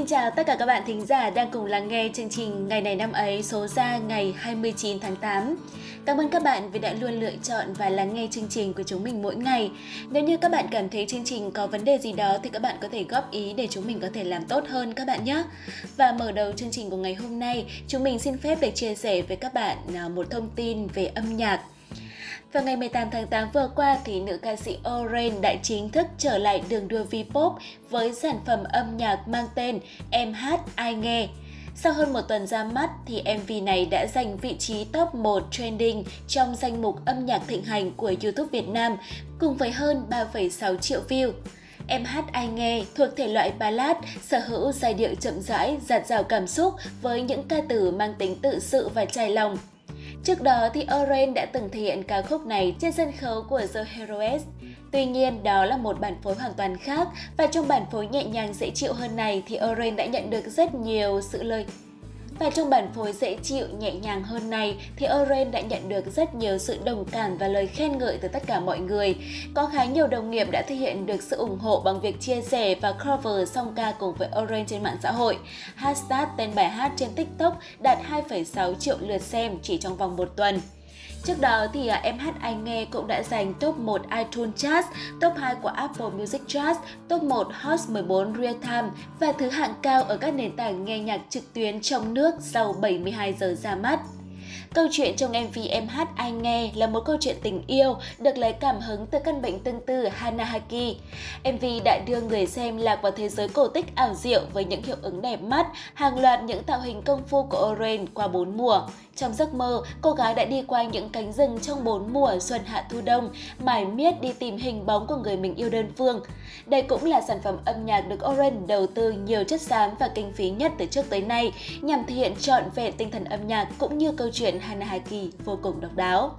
Xin chào tất cả các bạn thính giả đang cùng lắng nghe chương trình Ngày này năm ấy số ra ngày 29 tháng 8. Cảm ơn các bạn vì đã luôn lựa chọn và lắng nghe chương trình của chúng mình mỗi ngày. Nếu như các bạn cảm thấy chương trình có vấn đề gì đó thì các bạn có thể góp ý để chúng mình có thể làm tốt hơn các bạn nhé. Và mở đầu chương trình của ngày hôm nay, chúng mình xin phép được chia sẻ với các bạn à, một thông tin về âm nhạc. Vào ngày 18 tháng 8 vừa qua thì nữ ca sĩ Oren đã chính thức trở lại đường đua V-pop với sản phẩm âm nhạc mang tên Em hát ai nghe. Sau hơn một tuần ra mắt thì MV này đã giành vị trí top 1 trending trong danh mục âm nhạc thịnh hành của YouTube Việt Nam cùng với hơn 3,6 triệu view. Em hát ai nghe thuộc thể loại ballad, sở hữu giai điệu chậm rãi, giạt rào cảm xúc với những ca từ mang tính tự sự và trải lòng. Trước đó thì Oren đã từng thể hiện ca khúc này trên sân khấu của The Heroes. Tuy nhiên, đó là một bản phối hoàn toàn khác và trong bản phối nhẹ nhàng dễ chịu hơn này thì Oren đã nhận được rất nhiều sự lời và trong bản phối dễ chịu, nhẹ nhàng hơn này thì Oren đã nhận được rất nhiều sự đồng cảm và lời khen ngợi từ tất cả mọi người. Có khá nhiều đồng nghiệp đã thể hiện được sự ủng hộ bằng việc chia sẻ và cover song ca cùng với Oren trên mạng xã hội. Hashtag tên bài hát trên TikTok đạt 2,6 triệu lượt xem chỉ trong vòng một tuần. Trước đó thì à, em hát anh nghe cũng đã giành top 1 iTunes Chart, top 2 của Apple Music Chart, top 1 Hot 14 Real Time và thứ hạng cao ở các nền tảng nghe nhạc trực tuyến trong nước sau 72 giờ ra mắt. Câu chuyện trong MV Em hát anh nghe là một câu chuyện tình yêu được lấy cảm hứng từ căn bệnh tương tư Hanahaki. MV đã đưa người xem lạc vào thế giới cổ tích ảo diệu với những hiệu ứng đẹp mắt, hàng loạt những tạo hình công phu của Oren qua bốn mùa. Trong giấc mơ, cô gái đã đi qua những cánh rừng trong bốn mùa xuân hạ thu đông, mải miết đi tìm hình bóng của người mình yêu đơn phương. Đây cũng là sản phẩm âm nhạc được Oren đầu tư nhiều chất xám và kinh phí nhất từ trước tới nay, nhằm thể hiện trọn vẹn tinh thần âm nhạc cũng như câu chuyện Hanahaki vô cùng độc đáo.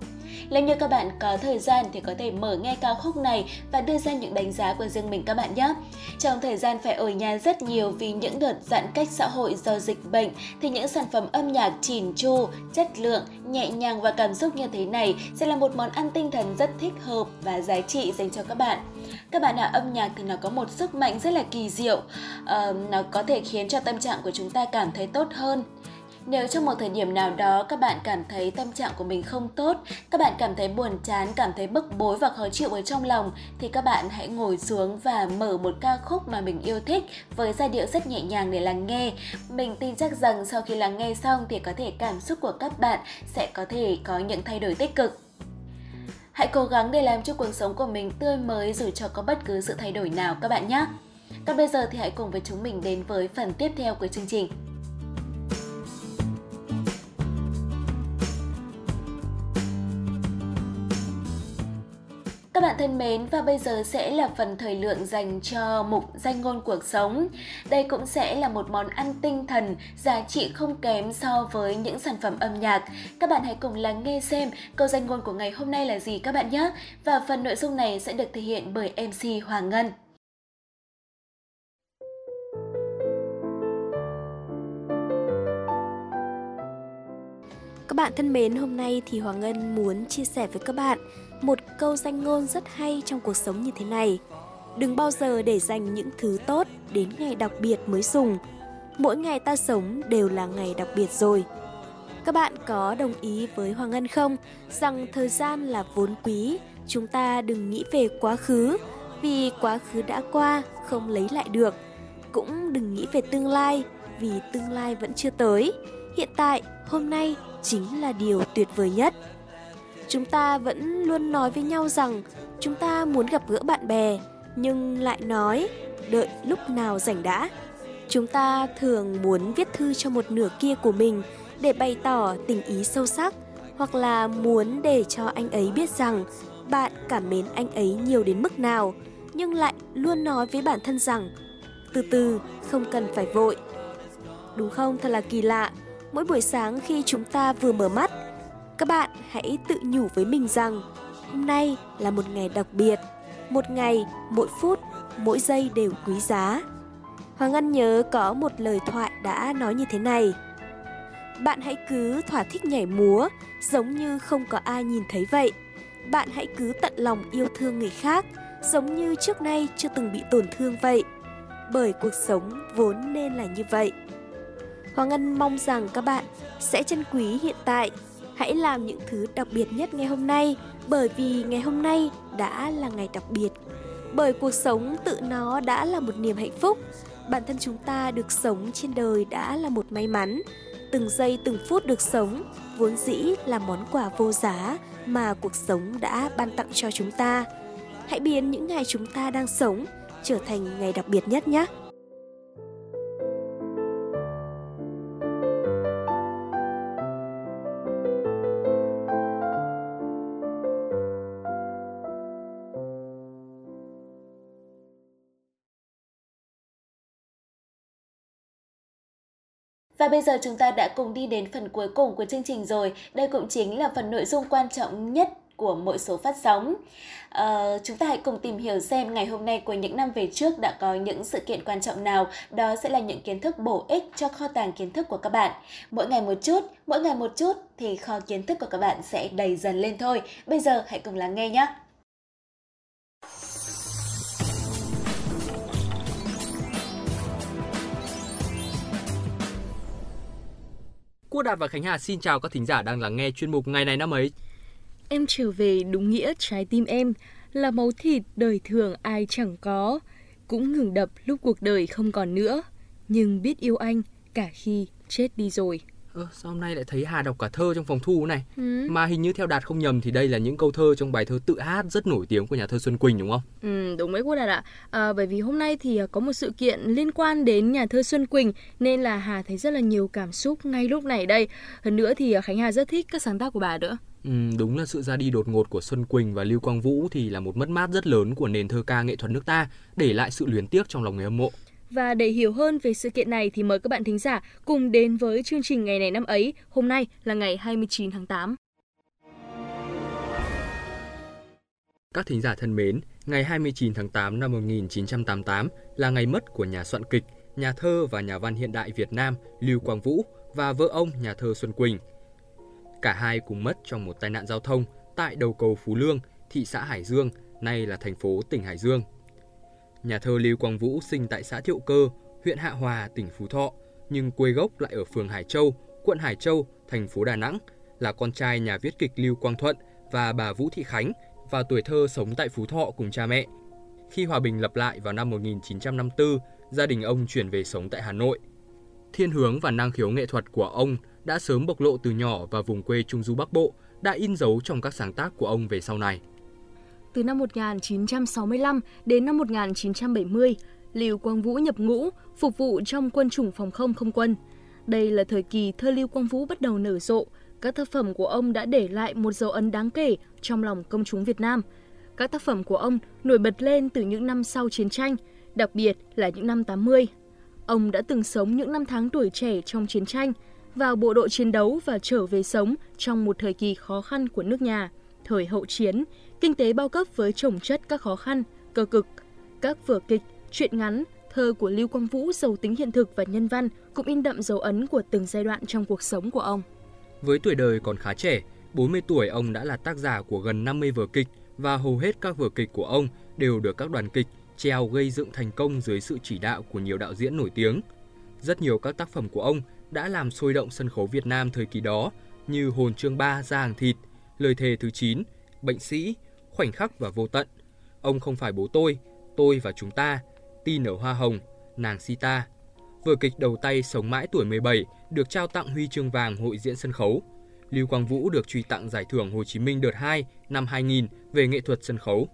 Nếu như các bạn có thời gian thì có thể mở nghe ca khúc này và đưa ra những đánh giá của riêng mình các bạn nhé. Trong thời gian phải ở nhà rất nhiều vì những đợt giãn cách xã hội do dịch bệnh thì những sản phẩm âm nhạc chỉn chu, chất lượng, nhẹ nhàng và cảm xúc như thế này sẽ là một món ăn tinh thần rất thích hợp và giá trị dành cho các bạn. Các bạn ạ, âm nhạc thì nó có một sức mạnh rất là kỳ diệu, uh, nó có thể khiến cho tâm trạng của chúng ta cảm thấy tốt hơn nếu trong một thời điểm nào đó các bạn cảm thấy tâm trạng của mình không tốt, các bạn cảm thấy buồn chán, cảm thấy bức bối và khó chịu ở trong lòng thì các bạn hãy ngồi xuống và mở một ca khúc mà mình yêu thích với giai điệu rất nhẹ nhàng để lắng nghe. Mình tin chắc rằng sau khi lắng nghe xong thì có thể cảm xúc của các bạn sẽ có thể có những thay đổi tích cực. Hãy cố gắng để làm cho cuộc sống của mình tươi mới dù cho có bất cứ sự thay đổi nào các bạn nhé. Còn bây giờ thì hãy cùng với chúng mình đến với phần tiếp theo của chương trình. Các bạn thân mến, và bây giờ sẽ là phần thời lượng dành cho mục danh ngôn cuộc sống. Đây cũng sẽ là một món ăn tinh thần, giá trị không kém so với những sản phẩm âm nhạc. Các bạn hãy cùng lắng nghe xem câu danh ngôn của ngày hôm nay là gì các bạn nhé. Và phần nội dung này sẽ được thể hiện bởi MC Hoàng Ngân. Các bạn thân mến, hôm nay thì Hoàng Ngân muốn chia sẻ với các bạn một câu danh ngôn rất hay trong cuộc sống như thế này. Đừng bao giờ để dành những thứ tốt đến ngày đặc biệt mới dùng. Mỗi ngày ta sống đều là ngày đặc biệt rồi. Các bạn có đồng ý với Hoàng Ngân không rằng thời gian là vốn quý, chúng ta đừng nghĩ về quá khứ vì quá khứ đã qua không lấy lại được. Cũng đừng nghĩ về tương lai vì tương lai vẫn chưa tới. Hiện tại, hôm nay chính là điều tuyệt vời nhất. Chúng ta vẫn luôn nói với nhau rằng chúng ta muốn gặp gỡ bạn bè, nhưng lại nói đợi lúc nào rảnh đã. Chúng ta thường muốn viết thư cho một nửa kia của mình để bày tỏ tình ý sâu sắc hoặc là muốn để cho anh ấy biết rằng bạn cảm mến anh ấy nhiều đến mức nào nhưng lại luôn nói với bản thân rằng từ từ không cần phải vội đúng không thật là kỳ lạ mỗi buổi sáng khi chúng ta vừa mở mắt, các bạn hãy tự nhủ với mình rằng, hôm nay là một ngày đặc biệt, một ngày, mỗi phút, mỗi giây đều quý giá. Hoàng ngân nhớ có một lời thoại đã nói như thế này. Bạn hãy cứ thỏa thích nhảy múa, giống như không có ai nhìn thấy vậy. Bạn hãy cứ tận lòng yêu thương người khác, giống như trước nay chưa từng bị tổn thương vậy. Bởi cuộc sống vốn nên là như vậy. Hoàng Ngân mong rằng các bạn sẽ trân quý hiện tại, hãy làm những thứ đặc biệt nhất ngày hôm nay bởi vì ngày hôm nay đã là ngày đặc biệt. Bởi cuộc sống tự nó đã là một niềm hạnh phúc, bản thân chúng ta được sống trên đời đã là một may mắn. Từng giây từng phút được sống vốn dĩ là món quà vô giá mà cuộc sống đã ban tặng cho chúng ta. Hãy biến những ngày chúng ta đang sống trở thành ngày đặc biệt nhất nhé. Và bây giờ chúng ta đã cùng đi đến phần cuối cùng của chương trình rồi. Đây cũng chính là phần nội dung quan trọng nhất của mỗi số phát sóng. À, chúng ta hãy cùng tìm hiểu xem ngày hôm nay của những năm về trước đã có những sự kiện quan trọng nào. Đó sẽ là những kiến thức bổ ích cho kho tàng kiến thức của các bạn. Mỗi ngày một chút, mỗi ngày một chút thì kho kiến thức của các bạn sẽ đầy dần lên thôi. Bây giờ hãy cùng lắng nghe nhé. Quốc Đạt và Khánh Hà xin chào các thính giả đang lắng nghe chuyên mục Ngày này năm ấy. Em trở về đúng nghĩa trái tim em là máu thịt đời thường ai chẳng có, cũng ngừng đập lúc cuộc đời không còn nữa, nhưng biết yêu anh cả khi chết đi rồi. Ơ, sao hôm nay lại thấy Hà đọc cả thơ trong phòng thu này? Ừ. Mà hình như theo Đạt không nhầm thì đây là những câu thơ trong bài thơ tự hát rất nổi tiếng của nhà thơ Xuân Quỳnh đúng không? Ừ, đúng đấy cô Đạt ạ. À, bởi vì hôm nay thì à, có một sự kiện liên quan đến nhà thơ Xuân Quỳnh nên là Hà thấy rất là nhiều cảm xúc ngay lúc này đây. Hơn nữa thì à, Khánh Hà rất thích các sáng tác của bà nữa. Ừ, đúng là sự ra đi đột ngột của Xuân Quỳnh và Lưu Quang Vũ thì là một mất mát rất lớn của nền thơ ca nghệ thuật nước ta, để lại sự luyến tiếc trong lòng người hâm mộ. Và để hiểu hơn về sự kiện này thì mời các bạn thính giả cùng đến với chương trình ngày này năm ấy. Hôm nay là ngày 29 tháng 8. Các thính giả thân mến, ngày 29 tháng 8 năm 1988 là ngày mất của nhà soạn kịch, nhà thơ và nhà văn hiện đại Việt Nam Lưu Quang Vũ và vợ ông nhà thơ Xuân Quỳnh. Cả hai cùng mất trong một tai nạn giao thông tại đầu cầu Phú Lương, thị xã Hải Dương, nay là thành phố tỉnh Hải Dương. Nhà thơ Lưu Quang Vũ sinh tại xã Thiệu Cơ, huyện Hạ Hòa, tỉnh Phú Thọ, nhưng quê gốc lại ở phường Hải Châu, quận Hải Châu, thành phố Đà Nẵng, là con trai nhà viết kịch Lưu Quang Thuận và bà Vũ Thị Khánh và tuổi thơ sống tại Phú Thọ cùng cha mẹ. Khi hòa bình lập lại vào năm 1954, gia đình ông chuyển về sống tại Hà Nội. Thiên hướng và năng khiếu nghệ thuật của ông đã sớm bộc lộ từ nhỏ và vùng quê Trung Du Bắc Bộ, đã in dấu trong các sáng tác của ông về sau này. Từ năm 1965 đến năm 1970, Lưu Quang Vũ nhập ngũ, phục vụ trong quân chủng phòng không không quân. Đây là thời kỳ thơ Lưu Quang Vũ bắt đầu nở rộ. Các tác phẩm của ông đã để lại một dấu ấn đáng kể trong lòng công chúng Việt Nam. Các tác phẩm của ông nổi bật lên từ những năm sau chiến tranh, đặc biệt là những năm 80. Ông đã từng sống những năm tháng tuổi trẻ trong chiến tranh, vào bộ đội chiến đấu và trở về sống trong một thời kỳ khó khăn của nước nhà, thời hậu chiến, kinh tế bao cấp với trồng chất các khó khăn, cơ cực. Các vở kịch, truyện ngắn, thơ của Lưu Quang Vũ giàu tính hiện thực và nhân văn cũng in đậm dấu ấn của từng giai đoạn trong cuộc sống của ông. Với tuổi đời còn khá trẻ, 40 tuổi ông đã là tác giả của gần 50 vở kịch và hầu hết các vở kịch của ông đều được các đoàn kịch treo gây dựng thành công dưới sự chỉ đạo của nhiều đạo diễn nổi tiếng. Rất nhiều các tác phẩm của ông đã làm sôi động sân khấu Việt Nam thời kỳ đó như Hồn chương 3 ra hàng thịt, Lời thề thứ 9, Bệnh sĩ, khoảnh khắc và vô tận. Ông không phải bố tôi, tôi và chúng ta, tin ở hoa hồng, nàng Sita. Vở kịch đầu tay sống mãi tuổi 17 được trao tặng huy chương vàng hội diễn sân khấu. Lưu Quang Vũ được truy tặng giải thưởng Hồ Chí Minh đợt 2 năm 2000 về nghệ thuật sân khấu.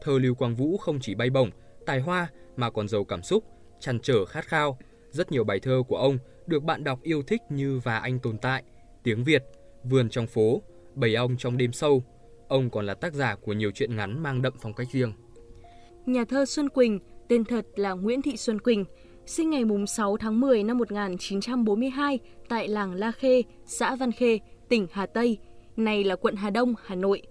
Thơ Lưu Quang Vũ không chỉ bay bổng, tài hoa mà còn giàu cảm xúc, tràn trở khát khao. Rất nhiều bài thơ của ông được bạn đọc yêu thích như Và anh tồn tại, Tiếng Việt, Vườn trong phố, Bầy ong trong đêm sâu, Ông còn là tác giả của nhiều truyện ngắn mang đậm phong cách riêng. Nhà thơ Xuân Quỳnh, tên thật là Nguyễn Thị Xuân Quỳnh, sinh ngày 6 tháng 10 năm 1942 tại làng La Khê, xã Văn Khê, tỉnh Hà Tây, (nay là quận Hà Đông, Hà Nội.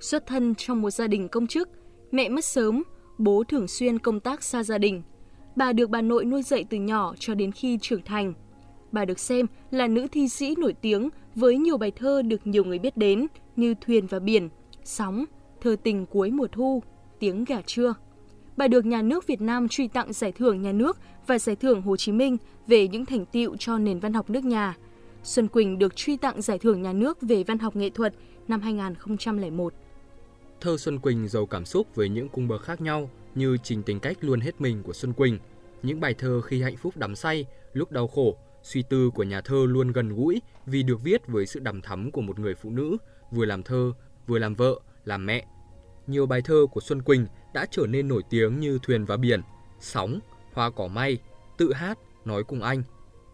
Xuất thân trong một gia đình công chức, mẹ mất sớm, bố thường xuyên công tác xa gia đình. Bà được bà nội nuôi dạy từ nhỏ cho đến khi trưởng thành. Bà được xem là nữ thi sĩ nổi tiếng với nhiều bài thơ được nhiều người biết đến như Thuyền và Biển, Sóng, Thơ tình cuối mùa thu, Tiếng gà trưa. bà được nhà nước Việt Nam truy tặng giải thưởng nhà nước và giải thưởng Hồ Chí Minh về những thành tiệu cho nền văn học nước nhà. Xuân Quỳnh được truy tặng giải thưởng nhà nước về văn học nghệ thuật năm 2001. Thơ Xuân Quỳnh giàu cảm xúc với những cung bậc khác nhau như trình tính cách luôn hết mình của Xuân Quỳnh, những bài thơ khi hạnh phúc đắm say, lúc đau khổ, suy tư của nhà thơ luôn gần gũi vì được viết với sự đằm thắm của một người phụ nữ, vừa làm thơ, vừa làm vợ, làm mẹ. Nhiều bài thơ của Xuân Quỳnh đã trở nên nổi tiếng như Thuyền và Biển, Sóng, Hoa cỏ may, Tự hát, Nói cùng anh.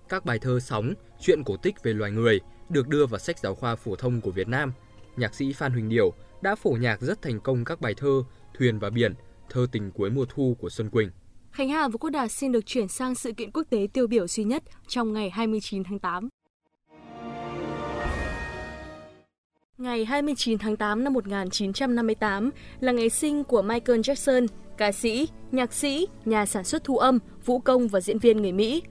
Các bài thơ Sóng, chuyện cổ tích về loài người được đưa vào sách giáo khoa phổ thông của Việt Nam. Nhạc sĩ Phan Huỳnh Điểu đã phổ nhạc rất thành công các bài thơ Thuyền và Biển, Thơ tình cuối mùa thu của Xuân Quỳnh. Khánh Hà và Quốc Đạt xin được chuyển sang sự kiện quốc tế tiêu biểu duy nhất trong ngày 29 tháng 8. Ngày 29 tháng 8 năm 1958 là ngày sinh của Michael Jackson, ca sĩ, nhạc sĩ, nhà sản xuất thu âm, vũ công và diễn viên người Mỹ.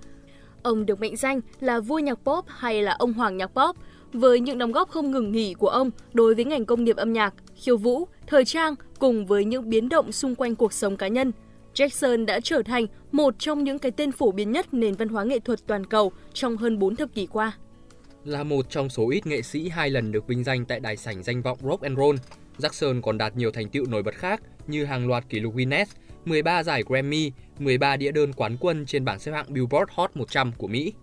Ông được mệnh danh là vua nhạc pop hay là ông hoàng nhạc pop với những đóng góp không ngừng nghỉ của ông đối với ngành công nghiệp âm nhạc, khiêu vũ, thời trang cùng với những biến động xung quanh cuộc sống cá nhân. Jackson đã trở thành một trong những cái tên phổ biến nhất nền văn hóa nghệ thuật toàn cầu trong hơn 4 thập kỷ qua. Là một trong số ít nghệ sĩ hai lần được vinh danh tại đài sảnh danh vọng Rock and Roll, Jackson còn đạt nhiều thành tựu nổi bật khác như hàng loạt kỷ lục Guinness, 13 giải Grammy, 13 đĩa đơn quán quân trên bảng xếp hạng Billboard Hot 100 của Mỹ.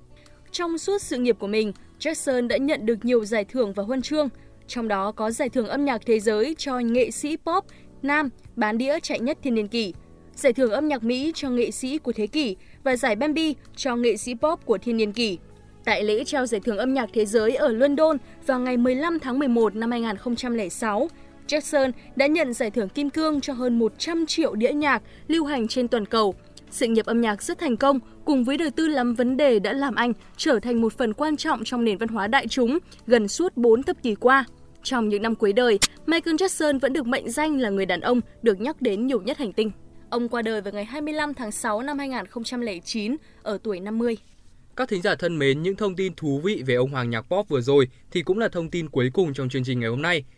Trong suốt sự nghiệp của mình, Jackson đã nhận được nhiều giải thưởng và huân chương, trong đó có giải thưởng âm nhạc thế giới cho nghệ sĩ pop nam bán đĩa chạy nhất thiên niên kỷ, giải thưởng âm nhạc Mỹ cho nghệ sĩ của thế kỷ và giải Bambi cho nghệ sĩ pop của thiên niên kỷ. Tại lễ trao giải thưởng âm nhạc thế giới ở London vào ngày 15 tháng 11 năm 2006, Jackson đã nhận giải thưởng Kim Cương cho hơn 100 triệu đĩa nhạc lưu hành trên toàn cầu. Sự nghiệp âm nhạc rất thành công cùng với đời tư lắm vấn đề đã làm anh trở thành một phần quan trọng trong nền văn hóa đại chúng gần suốt 4 thập kỷ qua. Trong những năm cuối đời, Michael Jackson vẫn được mệnh danh là người đàn ông được nhắc đến nhiều nhất hành tinh. Ông qua đời vào ngày 25 tháng 6 năm 2009 ở tuổi 50. Các thính giả thân mến, những thông tin thú vị về ông Hoàng nhạc pop vừa rồi thì cũng là thông tin cuối cùng trong chương trình ngày hôm nay.